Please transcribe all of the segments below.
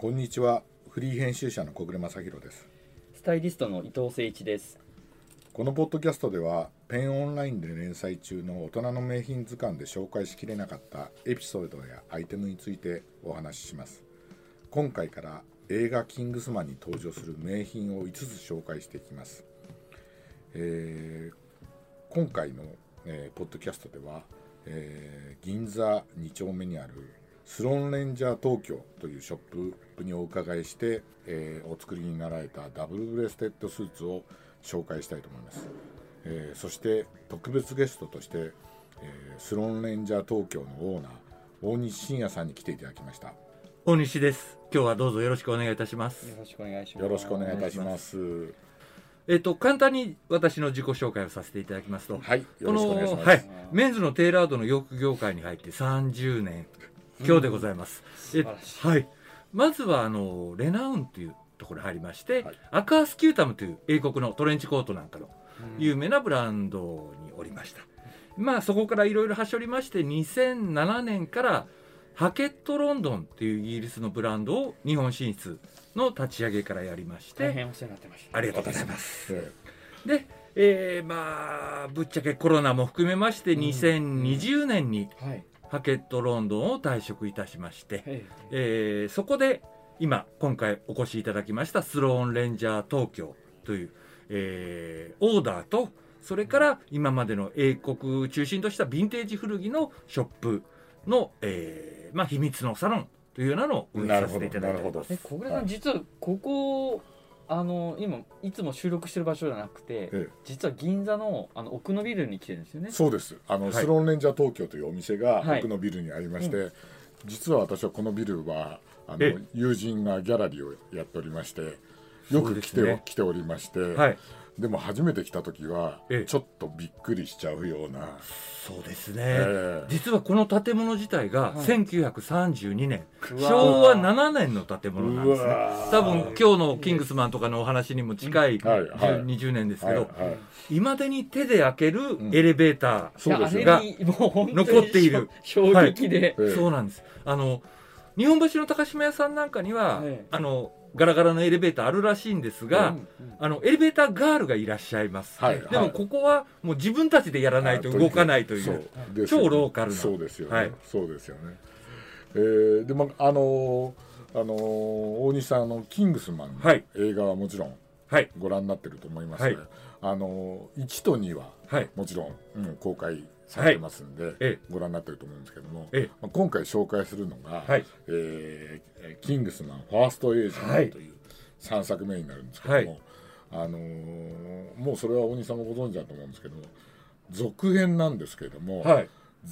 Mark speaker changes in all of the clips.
Speaker 1: こんにちは。フリー編集者の小暮正弘です。
Speaker 2: スタイリストの伊藤誠一です。
Speaker 1: このポッドキャストではペンオンラインで連載中の大人の名品図鑑で紹介しきれなかったエピソードやアイテムについてお話しします。今回から映画「キングスマン」に登場する名品を5つ紹介していきます、えー今回の、えーポッドキャストでは、えー銀座2丁目にあるスローンレンジャー東京というショップにお伺いして、えーお作りになられたダブルブレステッドスーツを紹介したいと思います、えーそして特別ゲストとして、えースローンレンジャー東京のオーナー大西信也さんに来ていただきました。
Speaker 3: 大西です。今日はどうぞよろしくお願いいたします。
Speaker 2: よろしくお願いします。
Speaker 1: よろしくお願いいたします。
Speaker 3: えっと、簡単に私の自己紹介をさせていただきますと、
Speaker 1: はいよ
Speaker 3: この、
Speaker 1: ろしくお願いします、
Speaker 3: はい、メンズのテーラードの洋服業界に入って30年、今日でございます。え
Speaker 2: 素晴らしい
Speaker 3: はい。まずは、あの、レナウンというところに入りまして、
Speaker 1: はい
Speaker 3: アクアスキュータムという英国のトレンチコートなんかの
Speaker 2: うん
Speaker 3: 有名なブランドにおりました。まあそこからいろいろはしょりまして2007年からハケットロンドンっていうイギリスのブランドを日本進出の立ち上げからやりまして
Speaker 2: 大変お世話になってました。
Speaker 3: ありがとうございます。
Speaker 1: え
Speaker 3: で、えーまあぶっちゃけコロナも含めまして2020年に
Speaker 2: はい。
Speaker 3: ハケットロンドンを退職いたしまして、
Speaker 2: え
Speaker 3: え。ーそこで今今回お越しいただきましたスローンレンジャー東京という、えーオーダーとそれから今までの英国中心としたヴィンテージ古着のショップの、えーまあ、秘密のサロンというようなのを運営させていただいております。
Speaker 2: え小暮さん、
Speaker 1: はい。
Speaker 2: 実はここあの今いつも収録してる場所じゃなくて、
Speaker 1: ええ。
Speaker 2: 実は銀座のあの奥のビルに来てるんですよね。
Speaker 1: そうです。あの、
Speaker 3: はい。
Speaker 1: スローンレンジャー東京というお店が
Speaker 2: はい。
Speaker 1: 奥のビルにありまして、実は私はこのビルはあの
Speaker 3: え
Speaker 1: 友人がギャラリーをやっておりましてよく来て,、
Speaker 3: ね
Speaker 1: 来ておりまして、
Speaker 3: はい
Speaker 1: でも初めて来た時は
Speaker 3: ええ。
Speaker 1: ちょっとびっくりしちゃうような、
Speaker 3: そうですね、
Speaker 1: ええ。
Speaker 3: 実はこの建物自体が
Speaker 2: はい。
Speaker 3: 1932年、昭和7年の建物なんですね。多分今日のキングスマンとかのお話にも近い、
Speaker 1: はいはい。
Speaker 3: 10 20年ですけど、
Speaker 1: はいはい。
Speaker 3: いまだに手で開ける
Speaker 1: ん。
Speaker 3: エレベーター、
Speaker 1: そうですよ。
Speaker 2: いやあれにもう本当に
Speaker 3: 残っている。
Speaker 2: 衝撃で、
Speaker 1: ええ
Speaker 3: そうなんです。あの日本橋の高島屋さんなんかには、
Speaker 2: ええ
Speaker 3: あのガラガラのエレベーターあるらしいんですが、あのエレベーターガールがいらっしゃいます、
Speaker 1: はい。
Speaker 3: でもここはもう自分たちでやらないと動かないという。超ローカルな。
Speaker 1: そうですよね、
Speaker 3: はい。
Speaker 1: そうですよね。えーでもあのーあのー大西さんあのキングスマンの
Speaker 3: はい。
Speaker 1: 映画はもちろん
Speaker 3: はい。
Speaker 1: ご覧になってると思いますが、
Speaker 3: はい
Speaker 1: あの1と2は
Speaker 3: はい。
Speaker 1: もちろん、うん公開されてますんで、
Speaker 3: え
Speaker 1: ご覧になってると思うんですけども、
Speaker 3: ええ。
Speaker 1: まあ、今回紹介するのが、
Speaker 3: はい。
Speaker 1: えーキングスマンファーストエージェントという3作目になるんですけども、
Speaker 3: はい。
Speaker 1: あのーもうそれは大西さんもご存知だと思うんですけど続編なんですけども、
Speaker 3: はい。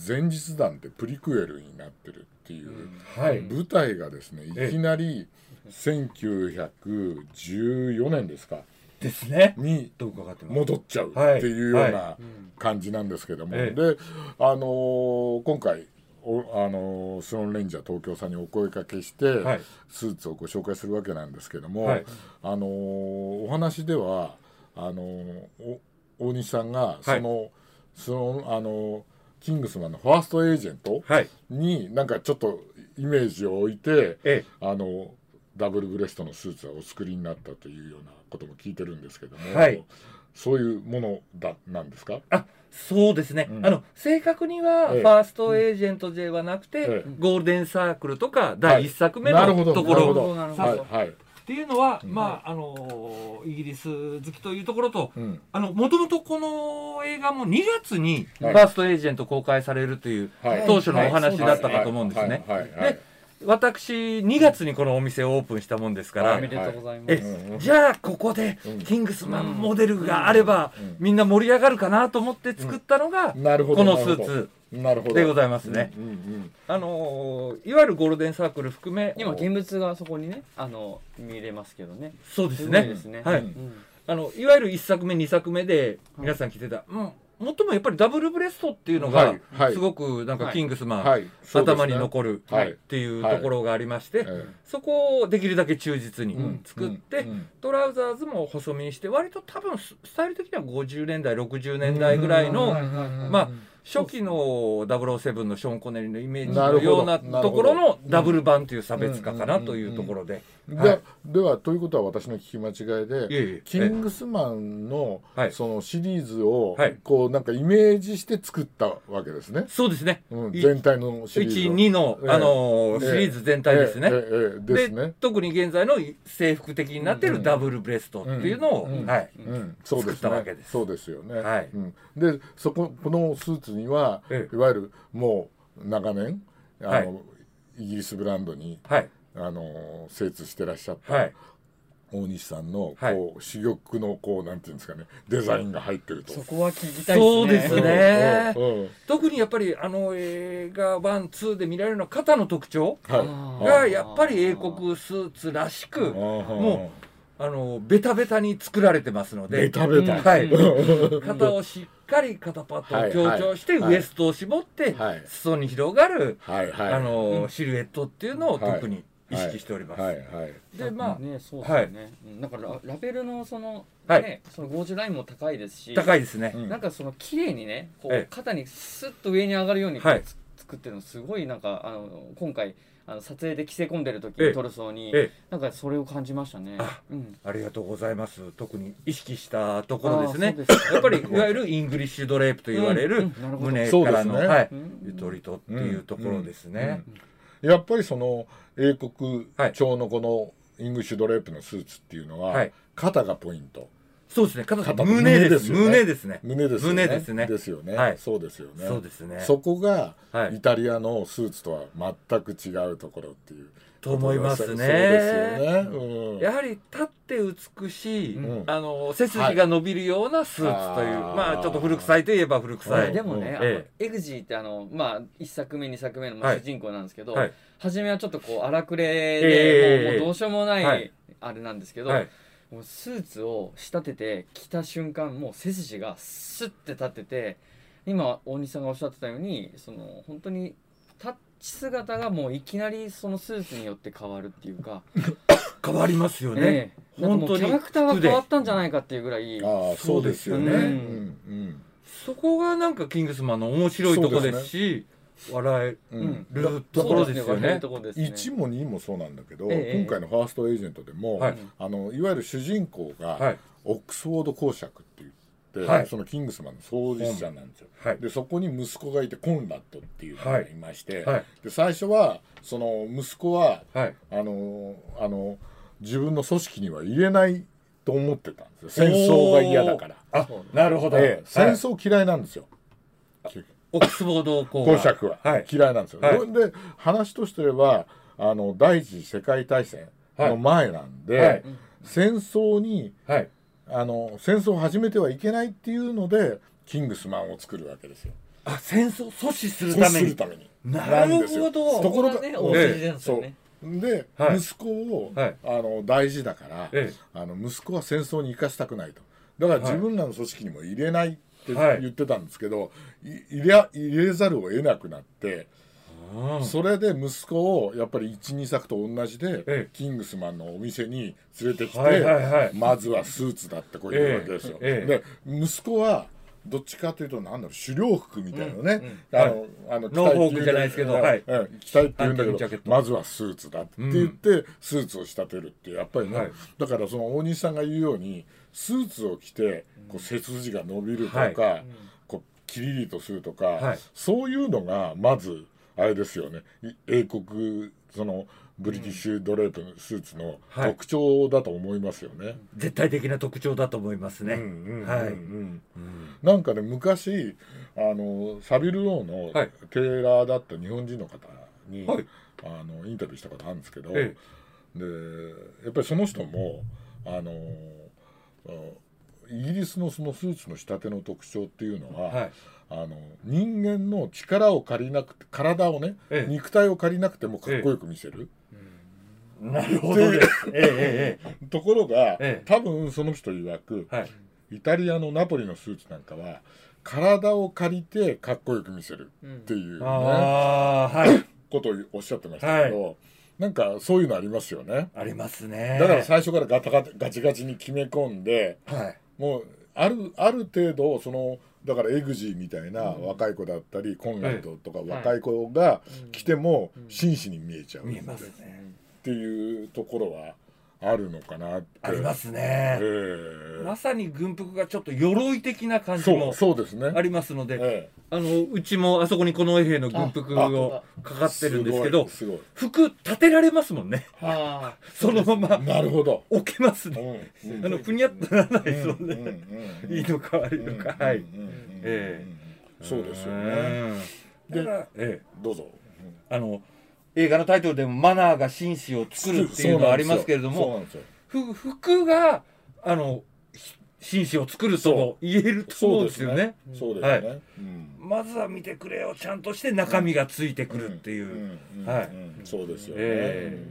Speaker 1: 前日談ってプリクエルになってるっていう、
Speaker 3: はい。
Speaker 1: 舞台がですねいきなり1914年ですか
Speaker 3: ですね。
Speaker 1: に戻っちゃう。って
Speaker 3: はい
Speaker 1: いうよう
Speaker 3: は
Speaker 1: な感じなんですけども、
Speaker 3: ええ
Speaker 1: で、あのー今回おあのースローンレンジャー東京さんにお声かけして、
Speaker 3: はい。
Speaker 1: スーツをご紹介するわけなんですけども、
Speaker 3: はい。
Speaker 1: あのーお話ではあの大西さんがその、そのあのーキングスマンのファーストエージェント
Speaker 3: はい。
Speaker 1: になんかちょっとイメージを置いて、
Speaker 3: え
Speaker 1: あのダブルブレストのスーツはお作りになったというようなことも聞いてるんですけども、
Speaker 3: はい。
Speaker 1: そういうものだなんですか？
Speaker 3: あそうですね、
Speaker 1: うん。
Speaker 3: あの正確には
Speaker 1: ええ。
Speaker 3: ファーストエージェントではなくて、
Speaker 1: ええ。
Speaker 3: ゴールデンサークルとか第一作目
Speaker 1: なるほど
Speaker 3: のところ。
Speaker 1: なるほど
Speaker 2: なるほど。
Speaker 1: はいはい、
Speaker 3: っていうのは、
Speaker 1: うん。
Speaker 3: まああのイギリス好きというところと
Speaker 1: うん。
Speaker 3: あのもともとこの映画も2月にフ
Speaker 1: はい。
Speaker 3: ァーストエージェント公開されるという
Speaker 1: はい。
Speaker 3: 当初のお話だったかと思うんですね。
Speaker 1: はい。はい。はい。
Speaker 3: で私2月にこのお店をオープンしたもんですから、
Speaker 2: おめでとうございます。
Speaker 3: え
Speaker 1: うんうん
Speaker 3: じゃあここで
Speaker 1: うん。
Speaker 3: キングスマンモデルがあれば
Speaker 1: うん。
Speaker 3: みんな盛り上がるかなと思って作ったのが
Speaker 1: なるほど
Speaker 3: このスーツ
Speaker 1: なるほど。
Speaker 3: でございますね。
Speaker 1: うんうん
Speaker 3: あのーいわゆるゴールデンサークル含め
Speaker 2: 今現物がそこにねあの見れますけどね。
Speaker 3: そうですね。はい
Speaker 1: うん
Speaker 2: うん。
Speaker 3: あのいわゆる1作目2作目で皆さん着てた、うん、もっともやっぱりダブルブレストっていうのが
Speaker 1: はいはい。
Speaker 3: すごくなんかキングスマン、
Speaker 1: はい。そうですね。
Speaker 3: 頭に残る
Speaker 1: はい。
Speaker 3: っていうところがありまして、
Speaker 1: え
Speaker 3: そこをできるだけ忠実に作って、
Speaker 1: うん。うん。
Speaker 3: トラウザーズも細身にして割と多分ススタイル的には50年代60年代ぐらいの、まあ初期の007のショーン・コネリーのイメージのようなところのダブル版という差別化かなというところで。
Speaker 1: で,、
Speaker 3: はい。
Speaker 1: ではということは私の聞き間違いで、キングスマンの
Speaker 3: はい。
Speaker 1: そのシリーズを
Speaker 3: はい。
Speaker 1: こうなんかイメージして作ったわけですね、
Speaker 3: そうですね。
Speaker 1: うん、
Speaker 3: い
Speaker 1: 全体のシリーズを。
Speaker 3: 1、2の、
Speaker 1: ええ。
Speaker 3: あのシリーズ全体ですね。
Speaker 1: ですね。
Speaker 3: 特に現在の制服的になっているダブルブレストっていうのを、作ったわ
Speaker 1: ね
Speaker 3: けです。
Speaker 1: そうですよね、
Speaker 3: はい。
Speaker 1: うん、でそここのスーツには、
Speaker 3: ええ。
Speaker 1: いわゆるもう長年あの、
Speaker 3: はい。
Speaker 1: イギリスブランドに
Speaker 3: はい、
Speaker 1: あの精通してらっしゃった、
Speaker 3: はい、
Speaker 1: 大西さんのこう、
Speaker 3: はい
Speaker 1: 珠玉のこうなんていうんですかねデザインが入ってると。
Speaker 2: そこは聞きたい
Speaker 3: そうですね。特にやっぱりあの映画ワンツーで見られるのは肩の特徴がやっぱり英国スーツらしくもあのベタベタに作られてますので。
Speaker 1: ベタベタ、
Speaker 2: うん
Speaker 3: はい。
Speaker 2: うん。
Speaker 3: 肩をしっかり肩パッドを強調して
Speaker 1: はい。
Speaker 3: ウエストを絞って
Speaker 1: はい。
Speaker 3: 裾に広がる
Speaker 1: はいはい。
Speaker 3: あの
Speaker 2: うん
Speaker 3: シルエットっていうのを特に意識しております。
Speaker 1: はい。はい。
Speaker 3: でまあ
Speaker 2: ねそうですよね、うん。なんかララベルのその、
Speaker 3: はい。
Speaker 2: ねそのゴージュラインも高いですし
Speaker 3: 高いですね。
Speaker 1: うん。
Speaker 2: なんかその綺麗にねこ
Speaker 3: ええ。
Speaker 2: う肩にスッと上に上がるように作ってるのすごいなんかあの今回あの撮影で着せ込んでる時
Speaker 3: ええ。
Speaker 2: トルソーに
Speaker 3: ええ。
Speaker 2: なんかそれを感じましたね。
Speaker 3: あ
Speaker 2: うん。
Speaker 3: ありがとうございます。特に意識したところですね。やっぱりいわゆるイングリッシュドレープと言われる
Speaker 2: うんうん
Speaker 3: 胸からの、
Speaker 1: ね。
Speaker 3: はい、
Speaker 2: うん。
Speaker 3: ゆとりとっていうところですね。
Speaker 1: やっぱりその英国
Speaker 3: はい。
Speaker 1: 調のこのイングリッシュドレープのスーツっていうのは、
Speaker 3: はい。
Speaker 1: 肩がポイント
Speaker 3: そうですね。肩
Speaker 1: 肩
Speaker 3: 胸です。
Speaker 1: 胸
Speaker 3: 胸ですね。
Speaker 1: 胸ですよね。
Speaker 3: 胸ですね。
Speaker 1: ですよね、
Speaker 3: はい。
Speaker 1: そうですよね。
Speaker 3: そうですね。
Speaker 1: そこが
Speaker 3: はい。
Speaker 1: イタリアのスーツとは全く違うところっていう
Speaker 3: と思いますね。
Speaker 1: そうですよね、うん。
Speaker 3: やはり立って美しい、
Speaker 1: うん。
Speaker 3: あの背筋が伸びるようなスーツという、
Speaker 1: はい。
Speaker 3: まあちょっと古臭いといえば古臭い。
Speaker 2: でもね、
Speaker 3: うん。
Speaker 2: あの
Speaker 3: え
Speaker 2: エグジーってあの、まあ、1作目2作目の主人公なんですけど、
Speaker 3: はい。
Speaker 2: 初めはちょっとこう荒くれ
Speaker 3: え
Speaker 2: で、
Speaker 3: え。
Speaker 2: もうもうどうしようもない、
Speaker 3: はい。
Speaker 2: あれなんですけど、
Speaker 3: はい
Speaker 2: もうスーツを仕立てて着た瞬間もう背筋がスッて立ってて今大西さんがおっしゃってたようにその本当にタッチ姿がもういきなりそのスーツによって変わるっていうか、
Speaker 3: 変わりますよね。
Speaker 2: ええ。なんかもう
Speaker 3: 本当に
Speaker 2: キャラクターが変わったんじゃないかっていうぐらい
Speaker 1: ああそうですよね。
Speaker 2: そう
Speaker 1: んうん。
Speaker 3: そこがなんかキングスマンの面白いところですし、笑える。ところですよね。
Speaker 2: ところですね。
Speaker 1: 1も2もそうなんだけど、
Speaker 2: ええ
Speaker 1: 今回のファーストエージェントでも、
Speaker 3: はい。
Speaker 1: あのいわゆる主人公が、
Speaker 3: はい。
Speaker 1: オックスフォード公爵って言って、
Speaker 3: はい。
Speaker 1: そのキングスマンの創立者なんですよ、
Speaker 3: はい。
Speaker 1: でそこに息子がいてコンラッドっていうのがい。まして、
Speaker 3: はい。
Speaker 1: で最初はその息子は
Speaker 3: はい。
Speaker 1: あのあの自分の組織には入れないと思ってたんですよ。戦争が嫌だから、
Speaker 3: あ、なるほど。
Speaker 1: で戦
Speaker 3: はい。
Speaker 1: 争嫌いなんですよ、
Speaker 3: オックスフォード校
Speaker 1: 公爵は、
Speaker 3: はい。
Speaker 1: 嫌いなんですよ、
Speaker 3: はい。
Speaker 1: で話としてはあの第一次世界大戦の前なんで、
Speaker 3: はい。
Speaker 1: 戦争に
Speaker 3: はい。
Speaker 1: あの戦争を始めてはいけないっていうのでキングスマンを作るわけですよ。
Speaker 3: あ、戦争阻止する
Speaker 1: そう
Speaker 3: ために。
Speaker 1: するために。
Speaker 3: なるほど。
Speaker 1: ところが
Speaker 2: ね。大筋なんで
Speaker 3: はい。
Speaker 1: 息子を、
Speaker 3: はい。
Speaker 1: あの大事だから、
Speaker 3: え
Speaker 1: あの息子は戦争に生かしたくないと。だから
Speaker 3: はい
Speaker 1: 自分らの組織にも入れないって
Speaker 3: はい。
Speaker 1: 言ってたんですけど、い入れ入れざるを得なくなって、
Speaker 3: うん。
Speaker 1: それで息子をやっぱり12作と同じで、
Speaker 3: ええ。
Speaker 1: キングスマンのお店に連れてきて、
Speaker 3: はいはいはい。
Speaker 1: まずはスーツだってこう言うわけですよ。
Speaker 3: ええ
Speaker 1: で息子はどっちかというとなんだろう狩猟服みたいなね、
Speaker 3: うん
Speaker 1: あの、あの
Speaker 3: ノーホークじゃないですけどはい。
Speaker 1: うんうん着たいって言うんだけどまずはスーツだって言って、スーツを仕立てるっていうやっぱりね、
Speaker 3: はい。
Speaker 1: だからその大西さんが言うようにスーツを着てこう背筋が伸びるとか、うキリリとするとか、
Speaker 3: はい。
Speaker 1: そういうのがまずあれですよね。い英国そのブリティッシュドレープのスーツの
Speaker 3: はい。
Speaker 1: 特徴だと思いますよね。
Speaker 3: 絶対的な特徴だと思いますね。
Speaker 1: なんかね昔あのサビル・ローの
Speaker 3: はい。
Speaker 1: テーラーだった日本人の方に、
Speaker 3: はい。
Speaker 1: あのインタビューしたことあるんですけど、
Speaker 3: え
Speaker 1: でやっぱりその人もあのあイギリスのそのスーツの仕立ての特徴っていうのは、
Speaker 3: はい。
Speaker 1: あの人間の力を借りなくて体をね、
Speaker 3: ええ
Speaker 1: 肉体を借りなくてもかっこよく見せる、
Speaker 3: なるほどです。えええ
Speaker 1: ところが、
Speaker 3: ええ
Speaker 1: 多分その人曰く
Speaker 3: えはい。
Speaker 1: イタリアのナポリのスーツなんかは体を借りてかっこよく見せるっていうね、
Speaker 3: ああはい。
Speaker 1: ことをおっしゃってましたけど、なんかそういうのありますよね
Speaker 3: ありますね。
Speaker 1: だから最初からガタガタガチガチに決め込んで
Speaker 3: はい。
Speaker 1: もうあるある程度そのだからエグジーみたいな
Speaker 2: うん。
Speaker 1: 若い子だったり、コンラッドとか
Speaker 2: い
Speaker 1: 若い子が
Speaker 2: うん
Speaker 1: 来ても
Speaker 2: うん。
Speaker 1: 紳士に見えちゃう。っていうところはあるのかなって。
Speaker 3: あります
Speaker 1: え
Speaker 3: ね。
Speaker 1: え
Speaker 3: まさに軍服がちょっと鎧的な感じ
Speaker 1: そう
Speaker 3: も
Speaker 1: そうですね。
Speaker 3: ありますので
Speaker 1: え
Speaker 3: あのうちもあそこに近衛兵の軍服をかかってるんですけど
Speaker 1: すごい
Speaker 3: 服立てられますもんね。
Speaker 2: ああ。
Speaker 3: そのまま
Speaker 1: なるほど、
Speaker 3: 置けます
Speaker 1: う
Speaker 3: ね。
Speaker 1: んうん。
Speaker 3: あのふにゃっとならないですもんね。
Speaker 1: うんうんうん
Speaker 3: いいのか悪いのか。はい。
Speaker 1: そうですよね。
Speaker 3: うん。だからええ。
Speaker 1: どうぞ。
Speaker 3: あの映画のタイトルでもマナーが紳士を作るっていうのはありますけれども服があのひ紳士を作ると言えると思うんですよね。
Speaker 1: そうですね、
Speaker 3: まずは見てくれよちゃんとして中身がついてくるっていう、
Speaker 1: そうですよね、
Speaker 3: え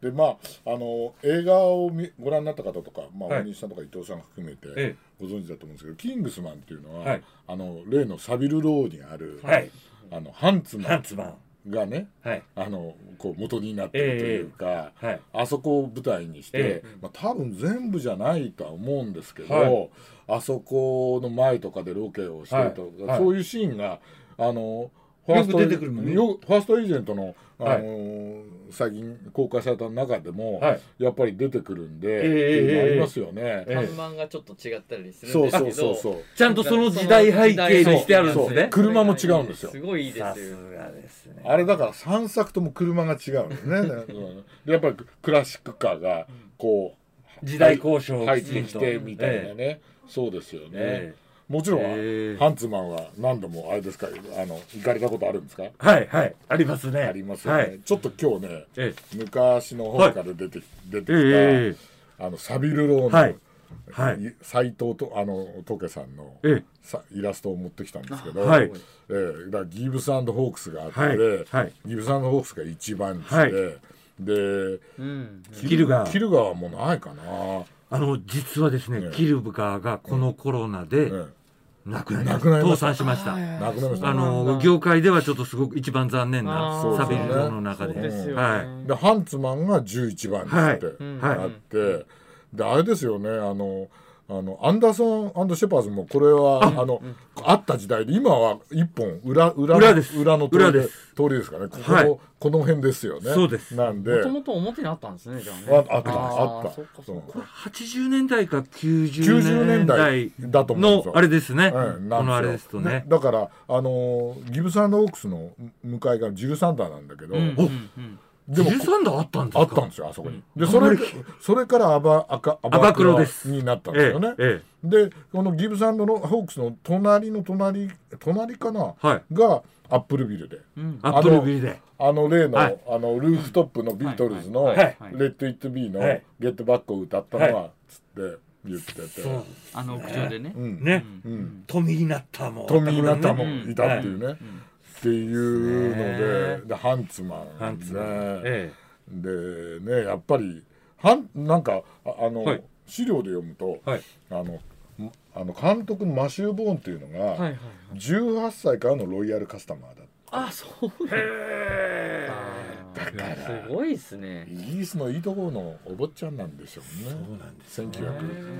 Speaker 1: でまああの映画を見ご覧になった方とか、まあ
Speaker 3: はい。
Speaker 1: 大西さんとか伊藤さん含めて
Speaker 3: え
Speaker 1: ご存知だと思うんですけど、キングスマンっていうのは、
Speaker 3: はい。
Speaker 1: あの例のサビルローにある、
Speaker 3: えはい。
Speaker 1: あのハンツマンがね
Speaker 3: はい。
Speaker 1: あのこう元になってるというか、
Speaker 3: はい。
Speaker 1: あそこを舞台にして、
Speaker 3: え
Speaker 1: まあ、多分全部じゃないとは思うんですけど、
Speaker 3: はい。
Speaker 1: あそこの前とかでロケをしてるとか、
Speaker 3: はい。
Speaker 1: そういうシーンがあのファーストエージェントの、あの
Speaker 3: はい
Speaker 1: 最近公開された中でも、
Speaker 3: はい。
Speaker 1: やっぱり出てくるんで、ありますよね。
Speaker 3: ええ
Speaker 2: 看板がちょっと違ったりするん
Speaker 1: そうそう
Speaker 2: ですけど
Speaker 1: そうそう。
Speaker 3: ちゃんとその時代背景にしてあるんです
Speaker 1: そう
Speaker 3: ね
Speaker 1: 車も違うんですよ。
Speaker 2: すごいいいで
Speaker 3: さ
Speaker 2: すよ
Speaker 1: あれだから3作とも車が違うんですね。やっぱりクラシックカーがこう
Speaker 3: 時代交渉を
Speaker 1: 入ってきてみたいなね、そうですよね、
Speaker 3: え
Speaker 1: もちろん、
Speaker 3: ええ
Speaker 1: ハンツマンは何度もあれですかあの行かれたことあるんですか、
Speaker 3: はいはい。ありますね。
Speaker 1: ありますよね、
Speaker 3: はい。
Speaker 1: ちょっと今日ね
Speaker 3: え
Speaker 1: 昔の方から出て,、出てきた、
Speaker 3: ええ
Speaker 1: あのサビルローの、
Speaker 3: はい。はい。
Speaker 1: 斎藤とあのトケさんの
Speaker 3: ええ。
Speaker 1: さイラストを持ってきたんですけど、
Speaker 3: はい。
Speaker 1: ええだギブスホークスがあって、
Speaker 3: はい。はい。
Speaker 1: ギブスホークスが一番地で、
Speaker 3: はい。
Speaker 1: で
Speaker 2: うん。
Speaker 3: キルガー。
Speaker 1: キルガーはもうないかな、
Speaker 3: あの実はですね、
Speaker 1: ええ。
Speaker 3: キルガーがこのコロナで
Speaker 1: え
Speaker 3: 亡くなりました。倒産しました。あの業界ではちょっとすごく一番残念なサビルロの中で。はい。
Speaker 1: えでハンツマンが11番
Speaker 3: はい
Speaker 1: って、
Speaker 2: うん
Speaker 3: はい。
Speaker 1: あって、であれですよねあのあのアンダーソンシェパーズもこれはあの、あった時代で今は一本裏裏の
Speaker 3: 裏です。
Speaker 1: 裏の通りで
Speaker 3: 裏です。
Speaker 1: 通りですかね。ここの,、
Speaker 3: はい。
Speaker 1: この辺ですよね。
Speaker 3: そうです。
Speaker 1: なんで。
Speaker 2: もともと表にあったんですねじゃあね。
Speaker 1: ああった。あった。
Speaker 2: そっかそっか。
Speaker 1: そう
Speaker 3: 80年代か90
Speaker 1: 90
Speaker 3: 年
Speaker 1: 年代
Speaker 3: 代
Speaker 1: だと思うんですよ。
Speaker 3: のあれですね、
Speaker 1: うん
Speaker 3: このあれですとね。
Speaker 1: だからあのーギブサンドオークスの向かいがジルサンダーなんだけど、
Speaker 2: うんうんうん
Speaker 1: でも
Speaker 3: ジルサンダーあったんですか？
Speaker 1: あったんですよあそこに。で
Speaker 3: うん。
Speaker 1: それそれからアバアカア
Speaker 3: アバクロです。
Speaker 1: になったんですよね。
Speaker 3: えええ
Speaker 1: でこのギーブスアンドホークスの隣の隣隣かな、
Speaker 3: えはい。
Speaker 1: がアップルビルで。
Speaker 2: うん。
Speaker 3: アップルビルで。
Speaker 1: あの例の,、
Speaker 3: はい。
Speaker 1: あのルーフトップのビートルズの「
Speaker 2: はい。はい。はい。
Speaker 1: レット・イット・ビー」の
Speaker 3: はい「
Speaker 1: ゲット・バック」を歌ったのは、
Speaker 3: は
Speaker 1: つって言ってて。
Speaker 3: そう。
Speaker 2: あの屋上でね。
Speaker 1: うん。
Speaker 3: ね、
Speaker 1: う
Speaker 2: うん。ん
Speaker 3: トミーナッターも。
Speaker 1: トミー・ナタも
Speaker 2: うん
Speaker 1: いたっていうね、
Speaker 2: うん
Speaker 1: っていうので
Speaker 3: ね。
Speaker 1: でハンツマン
Speaker 3: ハンツマン。
Speaker 1: ね
Speaker 3: え。
Speaker 1: でねやっぱりはんなんかああの、
Speaker 3: はい。
Speaker 1: 資料で読むと、
Speaker 3: はい。
Speaker 1: あのんあの監督のマシュー・ボーンっていうのが、
Speaker 2: はいはいはい。
Speaker 1: 18歳からのロイヤルカスタマーだ
Speaker 2: あそう
Speaker 3: え。へ
Speaker 2: だ
Speaker 1: だから
Speaker 2: すごいですね。
Speaker 1: イギリスのいいところのお坊ちゃんなんでしょうね。
Speaker 3: そうなんですね。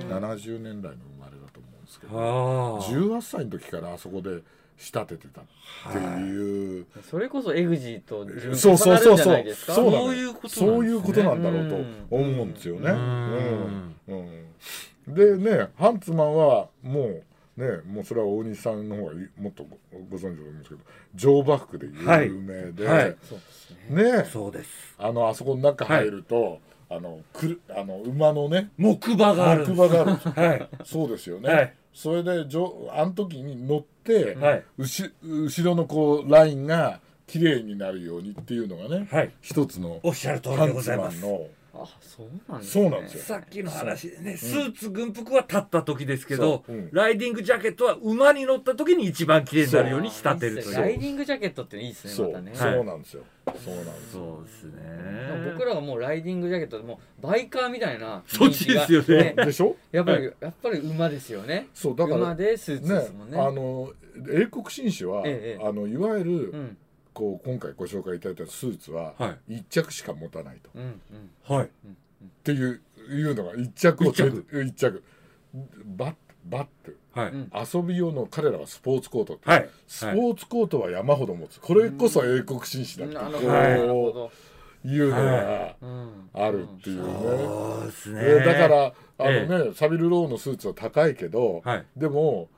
Speaker 1: 1970年代の生まれだと思う。んですけど。
Speaker 3: あ。あ
Speaker 1: 18歳の時からあそこで仕立ててたっていう、
Speaker 2: それこそエグジーと自分
Speaker 1: そうそうそう
Speaker 2: 重なるんじゃないですか。
Speaker 1: そう
Speaker 3: そういうこと
Speaker 1: そういうことなんだろうと思うんですよね。
Speaker 3: う
Speaker 1: うん。うん。でねハンツマンはもうねもうそれは大西さんの方がいもっとごご存知だと思うんですけどジョーバックで有名で、
Speaker 3: はい。はい。
Speaker 2: そうですね。
Speaker 1: ね。
Speaker 3: そうです。
Speaker 1: あのあそこの中入ると、あのくるあの馬のね
Speaker 3: 木馬がある
Speaker 1: 木馬がある
Speaker 3: はい。
Speaker 1: そうですよね。
Speaker 3: はい
Speaker 1: それでジョあの時に乗って、
Speaker 3: はい。
Speaker 1: 後後ろのこうラインが綺麗になるようにっていうのがね、
Speaker 3: はい。
Speaker 1: 一つの
Speaker 3: おっしゃる通りでございます
Speaker 2: あそうなんです
Speaker 1: そうなんですよ。
Speaker 3: さっきの話でね、スーツ軍服は立った時ですけど、ライディングジャケットは馬に乗った時に一番綺麗になるように仕立てるという。
Speaker 2: ライディングジャケットっていいです
Speaker 1: そう、
Speaker 2: ねまたね。
Speaker 1: そうなんですよ。そうなんですよ。
Speaker 3: そうですね。
Speaker 2: 僕らがもうライディングジャケットでもうバイカーみたいな
Speaker 3: そっちですよね。
Speaker 1: でしょ？
Speaker 2: やっぱりやっぱり馬ですよね。
Speaker 1: そうだから
Speaker 2: 馬でスーツで
Speaker 1: ね
Speaker 2: すもんね
Speaker 1: あの英国紳士は、
Speaker 2: ええ。
Speaker 1: あのいわゆる、
Speaker 2: うん
Speaker 1: こう今回ご紹介いただいたスーツは
Speaker 3: は
Speaker 1: 一着しか持たないと、
Speaker 3: はい。
Speaker 1: っていういうのが一着を
Speaker 3: 一着。
Speaker 1: 一着。バッバッて
Speaker 3: はい、
Speaker 2: うん。
Speaker 1: 遊び用の彼らはスポーツコートって、
Speaker 3: はい。
Speaker 1: スポーツコートは山ほど持つ。これこそ英国紳士だって。う
Speaker 2: ど
Speaker 1: い。うのが
Speaker 2: うん
Speaker 1: あるっていうね、
Speaker 3: そうですね、
Speaker 1: でだからあの
Speaker 3: え
Speaker 1: ね、サビル・ローのスーツは高いけど、
Speaker 3: はい。
Speaker 1: でも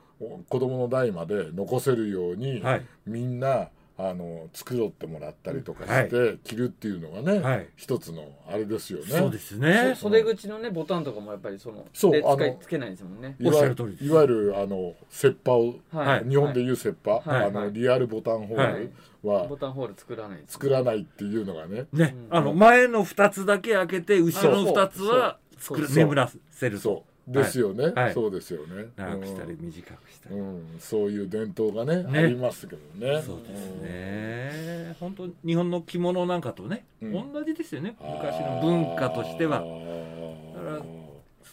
Speaker 1: 子供の代まで残せるように、
Speaker 3: はい。
Speaker 1: みんなあの作ろってもらったりとかして、着るっていうのがね、
Speaker 3: はい。
Speaker 1: 一つのあれですよね。
Speaker 3: そうですね。
Speaker 2: そ袖口のねボタンとかもやっぱりその
Speaker 1: そうあの
Speaker 2: で使いつけないんですもんね。
Speaker 1: いわ
Speaker 3: おっしゃ
Speaker 1: ゆる
Speaker 3: る通りです。
Speaker 1: いわゆるあの切羽を、
Speaker 2: はい。
Speaker 1: 日本でいう切羽、
Speaker 2: はい。
Speaker 1: あの
Speaker 2: はい
Speaker 1: リアルボタンホールは
Speaker 2: ボタンホール作らないです
Speaker 1: 作らないっていうのがね、
Speaker 3: ね、
Speaker 2: うん。
Speaker 3: あの前の2つだけ開けて後ろの2つは作る眠らせると。
Speaker 1: そうですよね、
Speaker 3: はい。
Speaker 1: そうですよね。
Speaker 3: 長くしたり短くしたり、
Speaker 1: うん、うんそういう伝統がね
Speaker 3: ね。
Speaker 1: ありますけどね。
Speaker 3: そうですね。本当日本の着物なんかとね、
Speaker 1: うん。
Speaker 3: 同じですよね。
Speaker 1: うん。
Speaker 3: 昔の文化としては。だから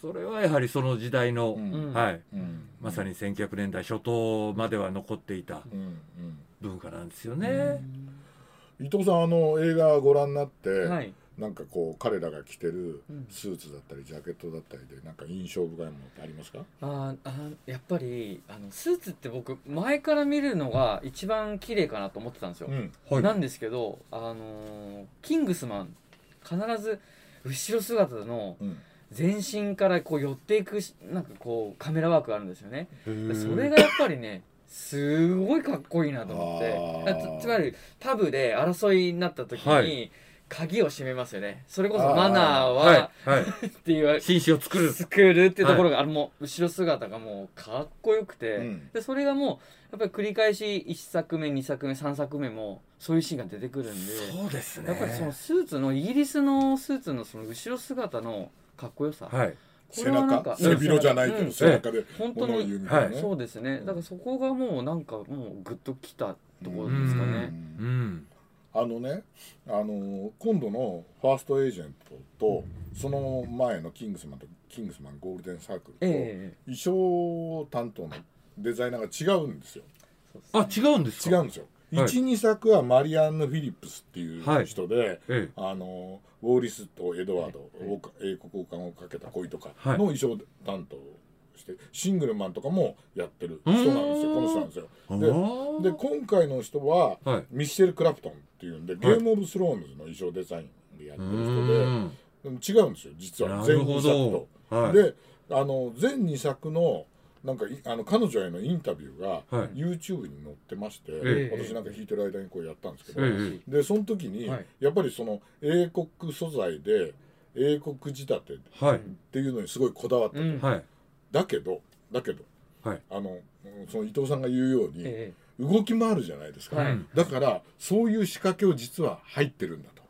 Speaker 3: それはやはりその時代の、
Speaker 1: うん。
Speaker 2: うん
Speaker 3: はい。
Speaker 1: うん。
Speaker 3: まさに1900年代初頭までは残っていた文化なんですよね、
Speaker 1: 伊藤さんあの映画ご覧になって、
Speaker 2: はい
Speaker 1: なんかこう彼らが着てる
Speaker 2: うん。
Speaker 1: スーツだったりジャケットだったりでなんか印象深いものってありますか？
Speaker 2: あーあーやっぱりあのスーツって僕前から見るのが一番綺麗かなと思ってたんですよ、
Speaker 1: ん。
Speaker 3: はい。
Speaker 2: なんですけどあのーキングスマン必ず後ろ姿の
Speaker 1: うん。
Speaker 2: 全身からこう寄っていくしなんかこうカメラワークがあるんですよね。それがやっぱりねすごいかっこいいなと思って。つつまりパブで争いになった時に、
Speaker 3: はい
Speaker 2: 鍵を閉めますよね。それこそマナー
Speaker 3: は
Speaker 2: はい
Speaker 3: はい。
Speaker 2: っていう
Speaker 3: 紳士を作る。
Speaker 2: 作るっていうところが、あのもう後ろ姿がもうかっこよくて、
Speaker 1: うん。
Speaker 2: でそれがもうやっぱり繰り返し1作目2作目3作目もそういうシーンが出てくるんで
Speaker 3: そうですね。
Speaker 2: やっぱりそのスーツのイギリスのスーツのその後ろ姿のかっこよさ、
Speaker 3: はい。
Speaker 2: こ
Speaker 1: 背
Speaker 2: れはなん
Speaker 1: 中？
Speaker 2: か
Speaker 1: 背広じゃないけど
Speaker 2: うん。
Speaker 1: 背中で
Speaker 2: 本当に
Speaker 1: みたい。
Speaker 2: そうですね。だからそこがもうなんかもうグッときたところですか
Speaker 1: う
Speaker 2: ね
Speaker 1: ん。
Speaker 3: うん
Speaker 1: あのね、あの今度のファーストエージェントとその前のキングスマンとキングスマンゴールデンサークルと
Speaker 2: ええ。
Speaker 1: 衣装担当のデザイナーが違うんですよ。
Speaker 3: あ違うんですか？
Speaker 1: 違うんですよ。
Speaker 3: はい。
Speaker 1: 一二作はマリアンヌ・フィリップスっていう人で、
Speaker 3: え
Speaker 1: あのウォーリスとエドワード、
Speaker 2: はい
Speaker 1: 王冠英国王冠をかけた恋とか
Speaker 3: はい。
Speaker 1: の衣装担当して、シングルマンとかもやってる人なんですよ。この人なんですよ。
Speaker 3: え
Speaker 1: でで今回の人は
Speaker 3: はい。
Speaker 1: ミッシェル・クラプトンっていうんで、ゲーム・オブ・スローンズの衣装デザインでやってる人で違うんですよ実は。全
Speaker 3: なるほ
Speaker 1: 2作
Speaker 3: ど
Speaker 1: と。
Speaker 3: はい。
Speaker 1: であの全2作のなんかいあの彼女へのインタビューが
Speaker 3: はい。
Speaker 1: YouTube に載ってまして、
Speaker 3: え
Speaker 2: え。
Speaker 1: 私なんか弾いてる間にこうやったんですけど、
Speaker 3: え
Speaker 1: でその時に、
Speaker 2: はい。
Speaker 1: やっぱりその英国素材で英国仕立てっ
Speaker 3: はい。
Speaker 1: ていうのにすごいこだわってて、
Speaker 2: うん。
Speaker 3: はい
Speaker 1: だけどだけど
Speaker 3: はい。
Speaker 1: あのうんその伊藤さんが言うように、
Speaker 2: え
Speaker 1: 動き回るじゃないですか、
Speaker 2: はい。
Speaker 3: うん
Speaker 1: だからそういう仕掛けを実は入ってるんだと。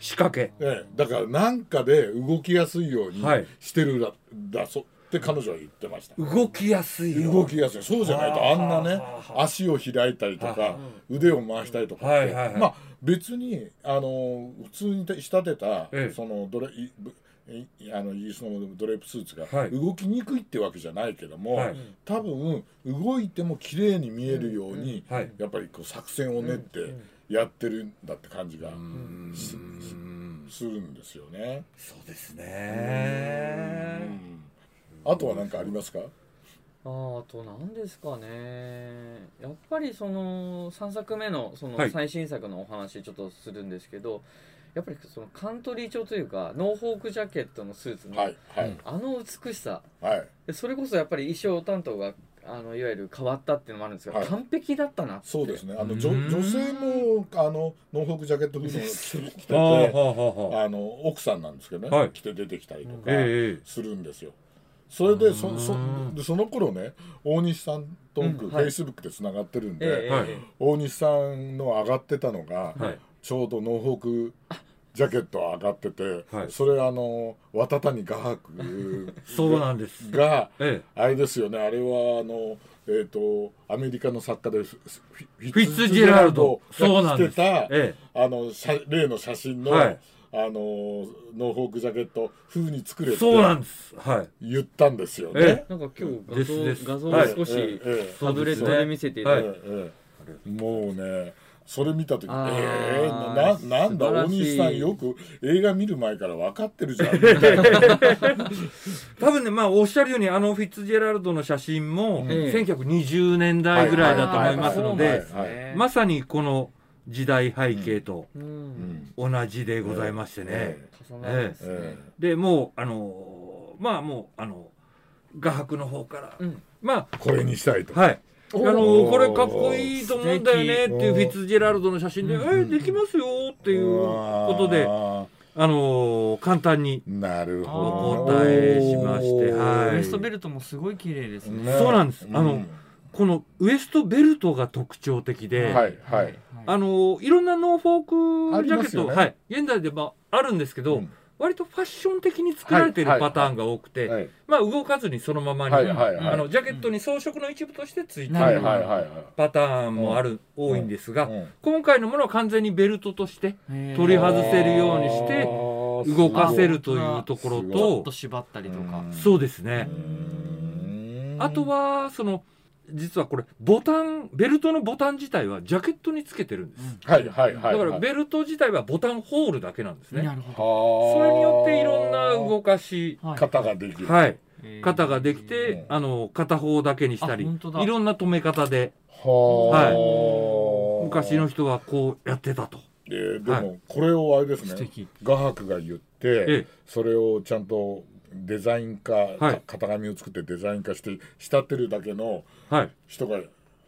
Speaker 3: 仕掛け。
Speaker 1: ええ。だからなんかで動きやすいように
Speaker 3: はい。
Speaker 1: してるだ,、だそって彼女は言ってました。
Speaker 3: 動きやすいよ
Speaker 1: 動きやすい。そうじゃないとあ。んなね足を開いたりと
Speaker 3: は
Speaker 1: か腕を回したりとかって、
Speaker 3: はいはいはい。
Speaker 1: まあ別にあの普通に仕立てた、
Speaker 3: ええ。
Speaker 1: そのドレいぶいあのイギリスのドレープスーツが
Speaker 3: はい。
Speaker 1: 動きにくいってわけじゃないけども、
Speaker 3: はい。
Speaker 1: 多分動いても綺麗に見えるように、
Speaker 3: はい。
Speaker 1: やっぱりこう作戦を練ってやってるんだって感じがするんですよね。
Speaker 3: そうです
Speaker 1: う
Speaker 3: ね
Speaker 1: ん。あとは何かありますか？
Speaker 2: あーあと何ですかね。やっぱりその3作目のその
Speaker 3: はい。
Speaker 2: 最新作のお話ちょっとするんですけど、やっぱりそのカントリー調というかノーフォークジャケットのスーツの、
Speaker 1: はいはい。
Speaker 2: あの美しさ。
Speaker 1: はい。
Speaker 2: でそれこそやっぱり衣装担当があのいわゆる変わったっていうのもあるんですが、
Speaker 1: はい。
Speaker 2: 完璧だったなって。
Speaker 1: そうですね。あの
Speaker 3: う
Speaker 1: 女
Speaker 3: ん。
Speaker 1: 女性もあのノーフォークジャケット風の着て着て
Speaker 3: あ
Speaker 1: の奥さんなんですけどね、
Speaker 3: はい。
Speaker 1: 着て出てきたりとか
Speaker 3: ええ
Speaker 1: するんですよ。それでそそ
Speaker 3: うん。
Speaker 1: でその頃ね大西さんと僕、フェイスブックでつながってるんで、大西さんの上がってたのが、
Speaker 3: はい
Speaker 1: ちょうどノーフォークジャケット上がってて、
Speaker 3: はい。
Speaker 1: それあの渡谷画伯
Speaker 3: そうなんです。
Speaker 1: が
Speaker 3: え
Speaker 1: あれですよね。あれはあのえっ、とアメリカの作家でフフィ
Speaker 3: ツジェラルド。そうなんです
Speaker 1: が着てた
Speaker 3: ええ。
Speaker 1: あの写例の写真の、
Speaker 3: はい。
Speaker 1: あのノーフォークジャケット風に作れて
Speaker 3: そうなんです。はい。
Speaker 1: 言ったんですよね。
Speaker 3: え
Speaker 2: なんか今日画像
Speaker 3: ですです。
Speaker 2: 画像少し
Speaker 1: ええ。ええ。
Speaker 2: タブレットで見せていただいて、
Speaker 1: ええ。ええもうねそれ見た時
Speaker 2: あー
Speaker 1: えー、ななんだ大西さんよく映画見る前から分かってるじゃんみたいな。
Speaker 3: 多分ねまあおっしゃるようにあのフィッツジェラルドの写真も
Speaker 2: ええ。
Speaker 3: 1920年代ぐらいだと思いますの
Speaker 1: はい
Speaker 3: で
Speaker 1: はいはい。
Speaker 3: まさにこの時代背景と同じでございましてね、
Speaker 2: で
Speaker 3: もうあのまあもうあの画伯の方から、
Speaker 2: うん。
Speaker 3: ま
Speaker 1: これにしたいと、
Speaker 3: あはいあ
Speaker 2: お
Speaker 3: のこれかっこいいと思うんだよねっていうフィッツジェラルドの写真で「
Speaker 2: うん
Speaker 3: えできますよ」っていうことで
Speaker 1: あ
Speaker 3: あの簡単に
Speaker 1: ーなるほど
Speaker 3: お答えしましてはい。
Speaker 2: ウエストベルトもすごい綺麗ですね。
Speaker 1: ね。
Speaker 3: そうなんです。あの
Speaker 1: うん
Speaker 3: このウエストベルトが特徴的で、
Speaker 1: はいはい。
Speaker 3: あのいろんなノーフォー
Speaker 1: あ
Speaker 3: クジャケット、
Speaker 1: ね。
Speaker 3: はい、現在でもあるんですけど、
Speaker 1: うん
Speaker 3: 割とファッション的に作られている
Speaker 1: はい。
Speaker 3: パターンが多くて、
Speaker 1: はい。
Speaker 3: まあ動かずにそのままに、
Speaker 1: はいはいはい。
Speaker 3: あのジャケットに装飾の一部としてついてい
Speaker 1: はい
Speaker 3: る
Speaker 1: はいはい。
Speaker 3: パターンもある、多いんですが、
Speaker 1: うん。
Speaker 3: 今回のものは完全にベルトとして取り外せるようにして動かせるというところと
Speaker 2: と縛ったりとか。
Speaker 1: うん
Speaker 3: そうですね、
Speaker 1: うん。
Speaker 3: あとはその実はこれボタンベルトのボタン自体はジャケットにつけてるんです、
Speaker 1: はいはいはい
Speaker 3: だからベルト自体はボタンホールだけなんですね、
Speaker 2: なるほ
Speaker 1: は
Speaker 3: それによっていろんな動かし、
Speaker 2: どはい。
Speaker 1: 型ができる。
Speaker 3: はい、型ができて、
Speaker 1: うん。
Speaker 3: あの片方だけにしたりいろんな止め方で。
Speaker 1: は
Speaker 3: 昔の人はこうやってたと。
Speaker 1: えーで
Speaker 3: は
Speaker 1: もこれをあれですね。画伯が言って
Speaker 3: ええ。
Speaker 1: それをちゃんとデザイン化、
Speaker 3: はい。
Speaker 1: 型紙を作ってデザイン化して仕立てるだけの
Speaker 3: はい、
Speaker 1: 人が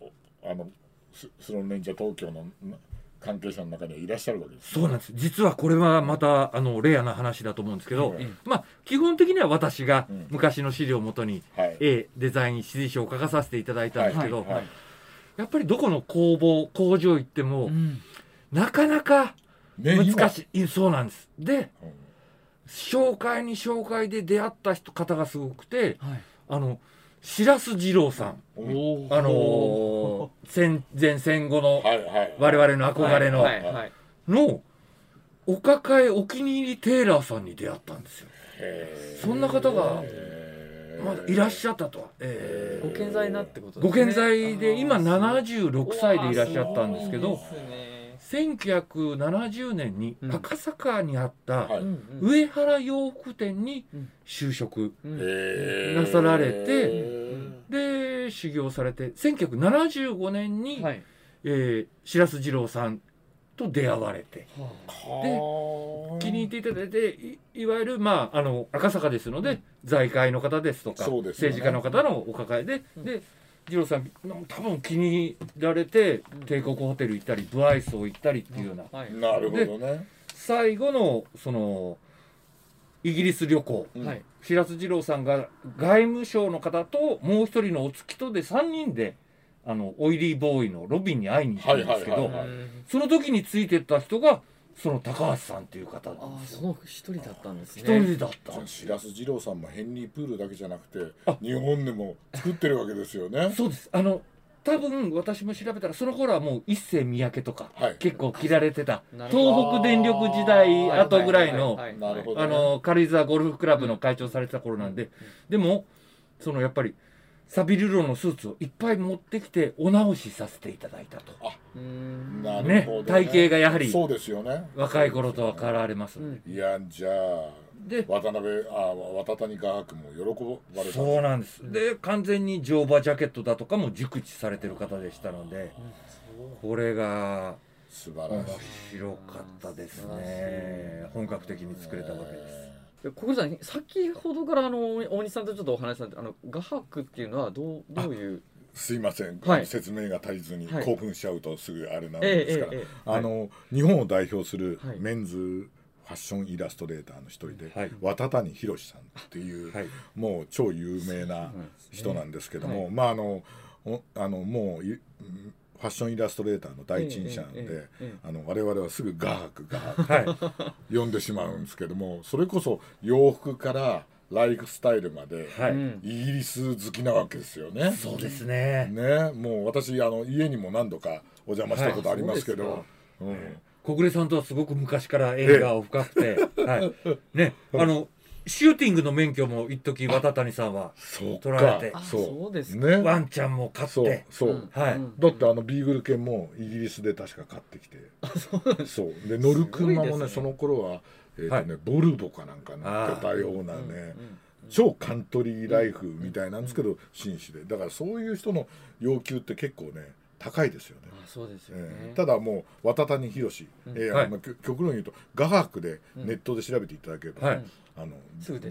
Speaker 1: おあのススロンレンジャー東京のな関係者の中にはいらっしゃるわけです、
Speaker 3: そうなんです。実はこれはまたあのレアな話だと思うんですけど、
Speaker 1: はい
Speaker 3: まあ基本的には私が
Speaker 1: うん。
Speaker 3: 昔の資料をもとに
Speaker 1: はい。
Speaker 3: 絵デザイン指示書を書かさせていただいたんですけど、
Speaker 1: はい。はい。
Speaker 3: やっぱりどこの工房工場行っても、
Speaker 2: うん。
Speaker 3: なかなか
Speaker 1: ね
Speaker 3: 難しい、そうなんです。で
Speaker 1: 今
Speaker 3: 紹介に紹介で出会った人方がすごくて
Speaker 2: はい。
Speaker 3: あの白洲二郎さん。あのー戦前戦後の我々の憧れの。
Speaker 2: はいはいはい。
Speaker 3: のお抱えお気に入りテイラーさんに出会ったんですよ。そんな方がまだいらっしゃったと。は、え
Speaker 2: ご健在なってこと
Speaker 3: ーご健在で今76歳でいらっしゃったんですけど
Speaker 2: ね
Speaker 3: 1970年に
Speaker 2: うん。
Speaker 3: 赤坂にあった上原洋服店に
Speaker 2: うん。
Speaker 3: 就職なさられて
Speaker 1: へ
Speaker 3: で修行されて1975年に、
Speaker 2: はい。
Speaker 3: えー白洲二郎さんと出会われて。
Speaker 2: は
Speaker 1: ー
Speaker 3: 気に入っていただいていいわゆる、まあ、あの赤坂ですので、財界の方ですとか政治家の方のお抱えで、
Speaker 2: うん。
Speaker 3: で二郎さん多分気に入られて、
Speaker 2: うん
Speaker 3: 帝国ホテル行ったりブアイスを行ったりっていうような、
Speaker 2: あはい。
Speaker 1: なるほどね。
Speaker 3: 最後のそのイギリス旅行、白洲二郎さんが外務省の方ともう一人のお付きとで3人であのオイリーボーイのロビンに会いに行ったんですけど、その時についてった人がその高橋さんっていう方な
Speaker 2: ああ
Speaker 3: んですよ。
Speaker 2: その一人だったんです
Speaker 3: 一
Speaker 2: ね
Speaker 3: 人だった。
Speaker 1: じゃあ白洲二郎さんもヘンリー・プールだけじゃなくて
Speaker 3: あ
Speaker 1: 日本でも作ってるわけですよね。
Speaker 3: そうです。あの多分私も調べたらその頃はもう一世三宅とか、
Speaker 1: はい。
Speaker 3: 結構着られてた。
Speaker 2: なるほど。
Speaker 3: 東北電力時代後ぐらいの
Speaker 2: はは
Speaker 1: なるほど
Speaker 3: あの軽井沢ゴルフクラブの会長されてた頃なんで、でもそのやっぱりサビルロのスーツをいっぱい持ってきてお直しさせていただいたと。
Speaker 2: うん。
Speaker 1: なる
Speaker 3: ね
Speaker 1: ほどね。
Speaker 3: 体型がやはり。
Speaker 1: そうですよね。
Speaker 3: 若い頃とは変わられます、
Speaker 2: うん。
Speaker 1: いやじゃあ
Speaker 3: で
Speaker 1: 渡辺あ渡谷画伯も喜ばれた
Speaker 3: そうなんです、で完全に乗馬ジャケットだとかも熟知されてる方でしたのでこれが面
Speaker 1: 素晴らしい。
Speaker 3: 白かったですね。本格的に作れたわけです。
Speaker 2: で小暮さん先ほどからあの大西さんとちょっとお話しされてあの画伯っていうのはどうどういう？
Speaker 1: すいません、
Speaker 2: はい。
Speaker 1: 説明が足りずに
Speaker 2: はい。
Speaker 1: 興奮しちゃうとすぐあれなん
Speaker 2: え
Speaker 1: ですから、
Speaker 2: えええ
Speaker 1: あの日本を代表する
Speaker 2: はい。
Speaker 1: メンズファッションイラストレーターの一人で、
Speaker 3: はい。
Speaker 1: 渡谷宏さんっていう、
Speaker 3: はい。
Speaker 1: もう超有名な人なんですけども、まああのおあのもういファッションイラストレーターの第一人者なんで、
Speaker 2: えええええ
Speaker 1: あの我々はすぐ画伯画伯
Speaker 3: はい。
Speaker 1: 呼んでしまうんですけどもそれこそ洋服からライフスタイルまで、
Speaker 3: はい、
Speaker 2: うん
Speaker 1: イギリス好きなわけですよね。
Speaker 3: そうですね。
Speaker 1: ね。もう私あの家にも何度かお邪魔したことありますけど、
Speaker 2: はい
Speaker 1: うん。
Speaker 3: 小暮さんとはすごく昔から縁が深くて、はい、ね、あのシューティングの免許も一時渡谷さんは
Speaker 1: そう
Speaker 3: 取られて。
Speaker 2: あ
Speaker 1: そ
Speaker 2: そうですか。
Speaker 1: ね。
Speaker 3: ワンちゃんも飼っ
Speaker 1: そう
Speaker 3: て
Speaker 1: そう、
Speaker 2: うん。
Speaker 3: はい。
Speaker 2: うん。
Speaker 1: だってあのビーグル犬もイギリスで確か買ってきて。そうで乗る車もねその頃は、えーとね
Speaker 3: は
Speaker 1: ボルボかなんか乗ってたようなね、超カントリーライフみたいなんですけど紳士で。だからそういう人の要求って結構ね高いですよね。
Speaker 2: あそうですよね。
Speaker 1: えーただもう渡谷宏、
Speaker 2: うん。
Speaker 1: えー
Speaker 3: はい。
Speaker 1: まあ極極論言うと画伯でネットで調べていただければ、
Speaker 3: はい
Speaker 1: あの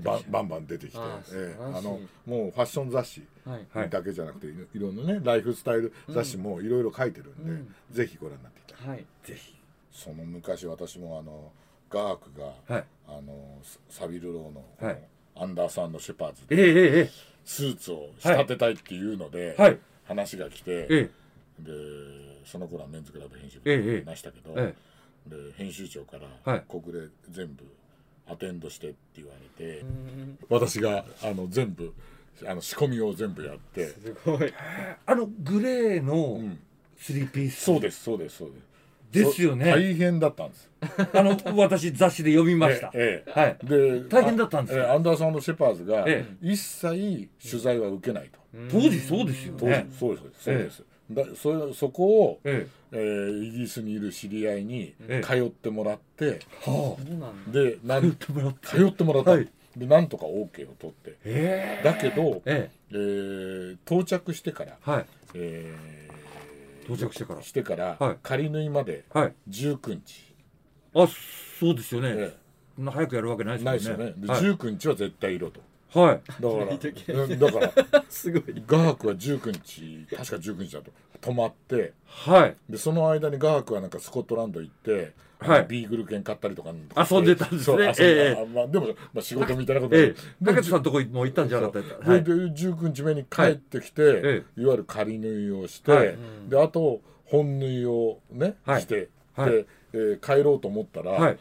Speaker 1: バンバンバン出てきて。えーあのもうファッション雑誌
Speaker 2: はい。
Speaker 3: はい。
Speaker 1: だけじゃなくて、いろんなねライフスタイル雑誌もいろいろ書いてるんで、
Speaker 2: うん。
Speaker 1: ぜひご覧になっていただき
Speaker 2: はい。
Speaker 3: ぜひ。
Speaker 1: その昔私もあの画伯が、
Speaker 3: はい。
Speaker 1: あのサビルローの
Speaker 3: はい。
Speaker 1: アンダーサンド・シェパーズ
Speaker 3: ええええ
Speaker 1: スーツを仕立てたいっていうので、
Speaker 3: はい。
Speaker 1: 話が来て、
Speaker 3: え
Speaker 1: でその頃はメンズクラブ編集部いましたけど、
Speaker 3: え
Speaker 1: で編集長から
Speaker 3: はい。
Speaker 1: 国で全部アテンドしてって言われて、
Speaker 2: うん。
Speaker 1: 私があの全部あの仕込みを全部やって、
Speaker 2: すごい。
Speaker 3: あのグレーの
Speaker 1: うん、
Speaker 3: スリーピース。
Speaker 1: そうですそうですそうです。
Speaker 3: ですよね。
Speaker 1: そ大変だったんです。
Speaker 3: あの私雑誌で読みました。
Speaker 1: えええ
Speaker 3: はい。
Speaker 1: えで
Speaker 3: 大変だったんです
Speaker 1: アンダーサンド・シェパーズが
Speaker 3: え
Speaker 1: 一切取材は受けないと、
Speaker 3: 当時そうですよ
Speaker 1: 当時
Speaker 3: ね
Speaker 1: そうですそうです、だそれそこを、
Speaker 3: え
Speaker 1: えーイギリスにいる知り合いに
Speaker 3: ええ。
Speaker 1: 通ってもらって、
Speaker 3: えは
Speaker 2: そうなんだ。
Speaker 1: でなん
Speaker 3: てもらって。
Speaker 1: 通ってもらった、
Speaker 3: はい。
Speaker 1: でなんとか OK を取って。
Speaker 3: ええ。
Speaker 1: だけど、
Speaker 3: え
Speaker 1: え。ー到着してから、
Speaker 3: えはい。
Speaker 1: えー
Speaker 3: 到着してから。
Speaker 1: してから、
Speaker 3: はい。
Speaker 1: 仮縫いまで
Speaker 3: はい。
Speaker 1: 19日、
Speaker 3: あそうですよね。
Speaker 1: え
Speaker 3: そんな早くやるわけない
Speaker 1: え
Speaker 3: ですよね。
Speaker 1: ないですよね、で
Speaker 3: はい。
Speaker 1: 19日は絶対いろと
Speaker 3: はい。
Speaker 1: だから。だから。
Speaker 2: すごい。
Speaker 1: 画伯は19日確か19日だと。泊まって。
Speaker 3: はい。
Speaker 1: でその間に画伯はなんかスコットランド行って、
Speaker 3: はい。
Speaker 1: ビーグル犬買ったりとか
Speaker 3: 遊んでたんですね。
Speaker 1: そう遊んで
Speaker 3: ええ
Speaker 1: あまあ、でも、まあ、仕事みたいなこと
Speaker 3: ええ。
Speaker 1: で
Speaker 3: 竹田さんのとこも行ったんじゃなかったはい。
Speaker 1: でで19日目に帰ってきて、
Speaker 3: え
Speaker 1: い、わゆる仮縫いをして、であと本縫いをね、
Speaker 3: はい。
Speaker 1: して、
Speaker 3: はい。
Speaker 1: で、えー帰ろうと思ったら、
Speaker 3: はい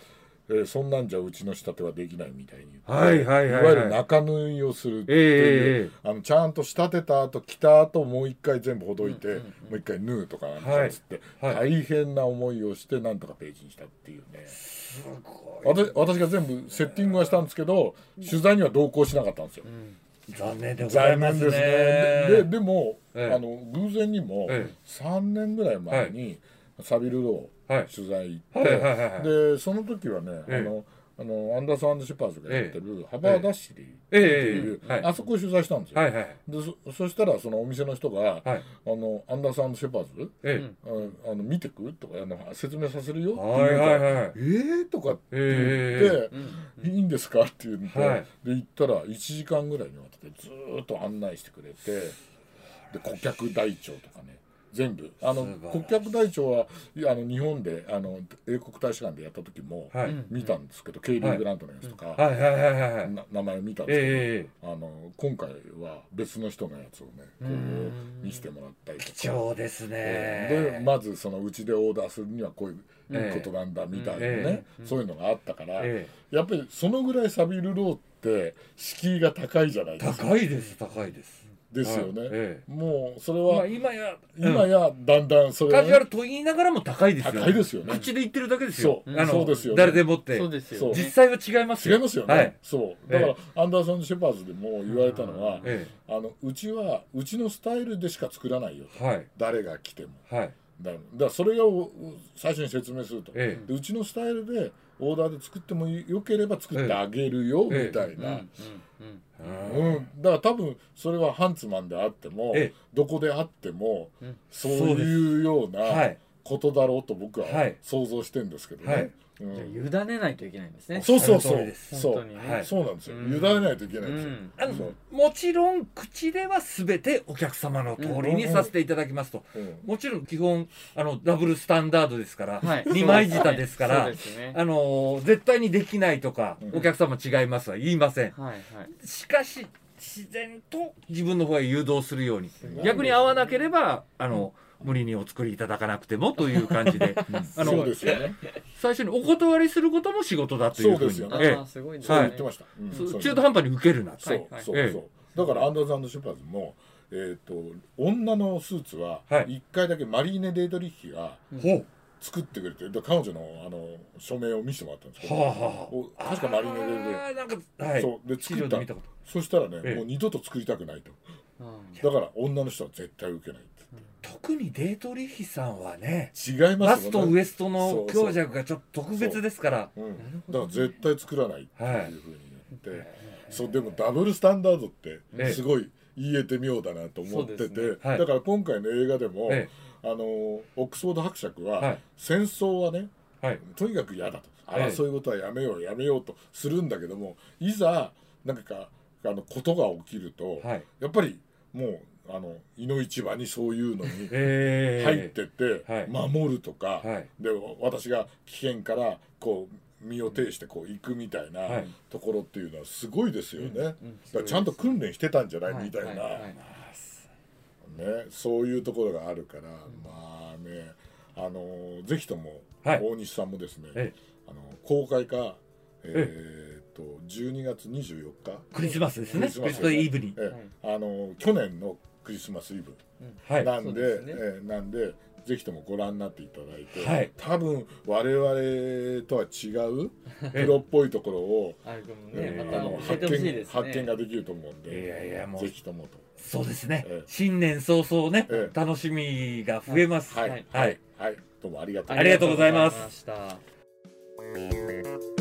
Speaker 1: えーそんなんじゃうちの仕立てはできないみたいに
Speaker 3: はいはいはいはい。
Speaker 1: わゆる中縫いをするっていう、
Speaker 3: えええ
Speaker 1: あのちゃんと仕立てた後着た後もう一回全部ほどいて、
Speaker 2: うんうんうん。
Speaker 1: もう一回縫うとかなん
Speaker 3: はい
Speaker 1: かつって、
Speaker 3: はい
Speaker 1: 大変な思いをしてなんとかページにしたっていうね。
Speaker 3: すごい。
Speaker 1: 私私が全部セッティングはしたんですけど取材には同行しなかったんですよ。
Speaker 2: うん。
Speaker 3: 残念でございますね。
Speaker 1: 残念ですね。でも、
Speaker 3: ええ。
Speaker 1: あの偶然にも
Speaker 3: ええ。
Speaker 1: 3年ぐらい前にサビルロー
Speaker 3: はい
Speaker 1: 取材行って、
Speaker 3: はいはいはいはい
Speaker 1: でその時はね、
Speaker 3: ええ。
Speaker 1: あのあのアンダーソンシェパードがやってるハバーダッシャリーって
Speaker 3: え
Speaker 1: い。う、あそこを取材したんですよ。
Speaker 3: はいはい
Speaker 1: でそそしたらそのお店の人が、
Speaker 3: はい。
Speaker 1: あのアンダーソンアンドシェパード
Speaker 3: え
Speaker 1: ああの見てく？とかあの説明させるよ？って
Speaker 3: えはい
Speaker 1: 言うから、
Speaker 3: はいはい
Speaker 1: えーとかって言って、いいんですか？って言って、
Speaker 3: はい。
Speaker 1: で行ったら1時間ぐらいにわたってずーっと案内してくれてで顧客台帳とかね全部。あの
Speaker 3: 素晴らしい
Speaker 1: 顧客台帳はあの日本であの英国大使館でやった時も見たんですけど、ケイリー・グラントのやつとか、名前見たんですけど、
Speaker 3: ええ
Speaker 1: あの今回は別の人のやつをねこ
Speaker 2: う
Speaker 1: うん。見せてもらったりとか。
Speaker 3: 貴重です
Speaker 1: で
Speaker 3: ね
Speaker 1: まずそのうちでオーダーするにはこういうことなんだみたいなね、
Speaker 2: ええ。
Speaker 1: そういうのがあったから、
Speaker 3: え
Speaker 1: やっぱりそのぐらいサビルローって敷居が高いじゃない
Speaker 3: え
Speaker 1: ですか。
Speaker 3: 高いです高いです
Speaker 1: ですよね、
Speaker 3: はい。え
Speaker 1: もうそれ
Speaker 3: えまあ
Speaker 1: は
Speaker 3: 今や
Speaker 1: 今やだんだんそれは、ね、
Speaker 3: カジュアルと言いながらも高いですよ
Speaker 1: 高いですよね。
Speaker 3: 口で言ってるだけですよ。
Speaker 1: そう。
Speaker 3: あの
Speaker 1: そうですよね。
Speaker 3: 誰でもって。
Speaker 2: そうですよ
Speaker 1: そう
Speaker 3: 実際は違いますよ。
Speaker 1: 違いますよね、
Speaker 3: はい。
Speaker 1: そう。だから、
Speaker 3: え
Speaker 1: アンダーソン・シェパーズでも言われたのは、
Speaker 3: え
Speaker 1: あのうちはうちのスタイルでしか作らないよ
Speaker 3: はい。
Speaker 1: 誰が来ても。
Speaker 3: はい。
Speaker 1: だだからそれを最初に説明すると、
Speaker 3: ええ。
Speaker 1: でうちのスタイルでオーダーで作ってもよければ作ってあげるよ、
Speaker 3: ええ
Speaker 1: みたいな、
Speaker 2: うん。
Speaker 1: だから多分それはハンツマンであっても、
Speaker 3: ええ。
Speaker 1: どこであっても、
Speaker 2: うん。
Speaker 1: そういうよう
Speaker 3: は
Speaker 1: ない。ことだろうと僕は
Speaker 3: はい。
Speaker 1: 想像してるんですけどね。
Speaker 2: じゃあ委ねないといけないんですね。
Speaker 1: そうそうそう。
Speaker 3: そ
Speaker 1: う。
Speaker 2: 本当にね。
Speaker 3: はい。
Speaker 1: そうなんですよ、
Speaker 2: うん。
Speaker 1: 委ねないといけないんですよ、
Speaker 2: うん。
Speaker 3: あの
Speaker 1: そう。
Speaker 3: もちろん口では全てお客様の通りにさせていただきますと、
Speaker 1: うん。
Speaker 3: もちろん基本あのダブルスタンダードですから、
Speaker 2: はい。
Speaker 3: 二枚舌ですから
Speaker 2: そうですね。
Speaker 3: あのー絶対にできないとか、
Speaker 1: うん。
Speaker 3: お客様違いますは言いません。
Speaker 2: はいはい。
Speaker 3: しかし自然と自分の方へ誘導するように。逆に合わなければあの無理にお作りいただかなくてもという感じで あの
Speaker 1: そうですよね。
Speaker 3: 最初にお断りすることも仕事だというふうに
Speaker 1: そうですよ。ね
Speaker 3: ええ。
Speaker 2: ああすごいです
Speaker 1: そう
Speaker 2: ね
Speaker 1: 言ってました、うん
Speaker 3: 中途半端に受けるなと。
Speaker 1: そう
Speaker 2: はい。はい
Speaker 1: そう
Speaker 3: ええ
Speaker 1: そう。だからアンダーザンド・シェパーズもえー、と女のスーツは
Speaker 3: はい。
Speaker 1: 1回だけマリーネ・デートリッヒが作ってくれてで彼女のあの署名を見せてもらったんですけど、
Speaker 3: はあは
Speaker 1: お確かマリネで
Speaker 3: あーなんかはい。
Speaker 1: そう。で
Speaker 3: 資
Speaker 1: 作った。
Speaker 3: 料で見たこと。
Speaker 1: そしたらね、
Speaker 3: ええ。
Speaker 1: もう二度と作りたくないと。
Speaker 2: うん
Speaker 1: だから女の人は絶対受けないって。
Speaker 3: 特にデートリヒさんはね
Speaker 1: 違いま
Speaker 3: ラストウエストの強弱がちょっと特別ですから。
Speaker 1: だから絶対作らないっていう
Speaker 3: はい
Speaker 1: ふうに言って、そうでもダブルスタンダードって
Speaker 3: ええ。
Speaker 1: すごい言えて妙だなと思ってて、
Speaker 2: そうです
Speaker 3: ね。はい。
Speaker 1: だから今回の映画でも、
Speaker 3: え
Speaker 1: あのオックスフォード伯爵は、
Speaker 3: はい。
Speaker 1: 戦争はね
Speaker 3: はい。
Speaker 1: とにかく嫌だと。
Speaker 3: ええ。
Speaker 1: 争い事はやめようやめようとするんだけどもいざなんかあのことが起きると、
Speaker 3: はい。
Speaker 1: やっぱりもうあのいの一番にそういうのに
Speaker 3: え
Speaker 1: 入ってって
Speaker 3: はい。
Speaker 1: 守るとか、
Speaker 3: はい。
Speaker 1: で私が危険からこう身を挺してこう行くみたいな
Speaker 3: はい。
Speaker 1: ところっていうのはすごいですよね、ちゃんと訓練してたんじゃない、
Speaker 2: はい
Speaker 1: みたいな、ね、そういうところがあるから、まあねあのぜひとも
Speaker 3: はい。
Speaker 1: 大西さんもですね、
Speaker 3: え
Speaker 1: あの公開かえと12月24日？
Speaker 3: クリスマスですね。
Speaker 1: クリスマス。
Speaker 3: ベストイブに。
Speaker 1: ええ。あの去年のクリスマスイブ。
Speaker 3: はい。
Speaker 1: なんで,、
Speaker 2: で
Speaker 1: ええなんでぜひともご覧になっていただいて、
Speaker 3: はい。
Speaker 1: 多分我々とは違う
Speaker 3: え
Speaker 1: プロっぽいところを、
Speaker 2: あるかも
Speaker 1: ええ
Speaker 2: ねまた
Speaker 1: あの発見発見ができると思うん
Speaker 3: い
Speaker 1: で
Speaker 3: やいやもう
Speaker 1: ぜひともと。
Speaker 3: そうですね。
Speaker 1: ええ。
Speaker 3: 新年早々ね
Speaker 1: ええ。
Speaker 3: 楽しみが増えます。
Speaker 1: はい。
Speaker 2: はい。
Speaker 3: はい。
Speaker 1: はい。どうもありがとう
Speaker 3: ありがとうございます。
Speaker 2: ありがとうございました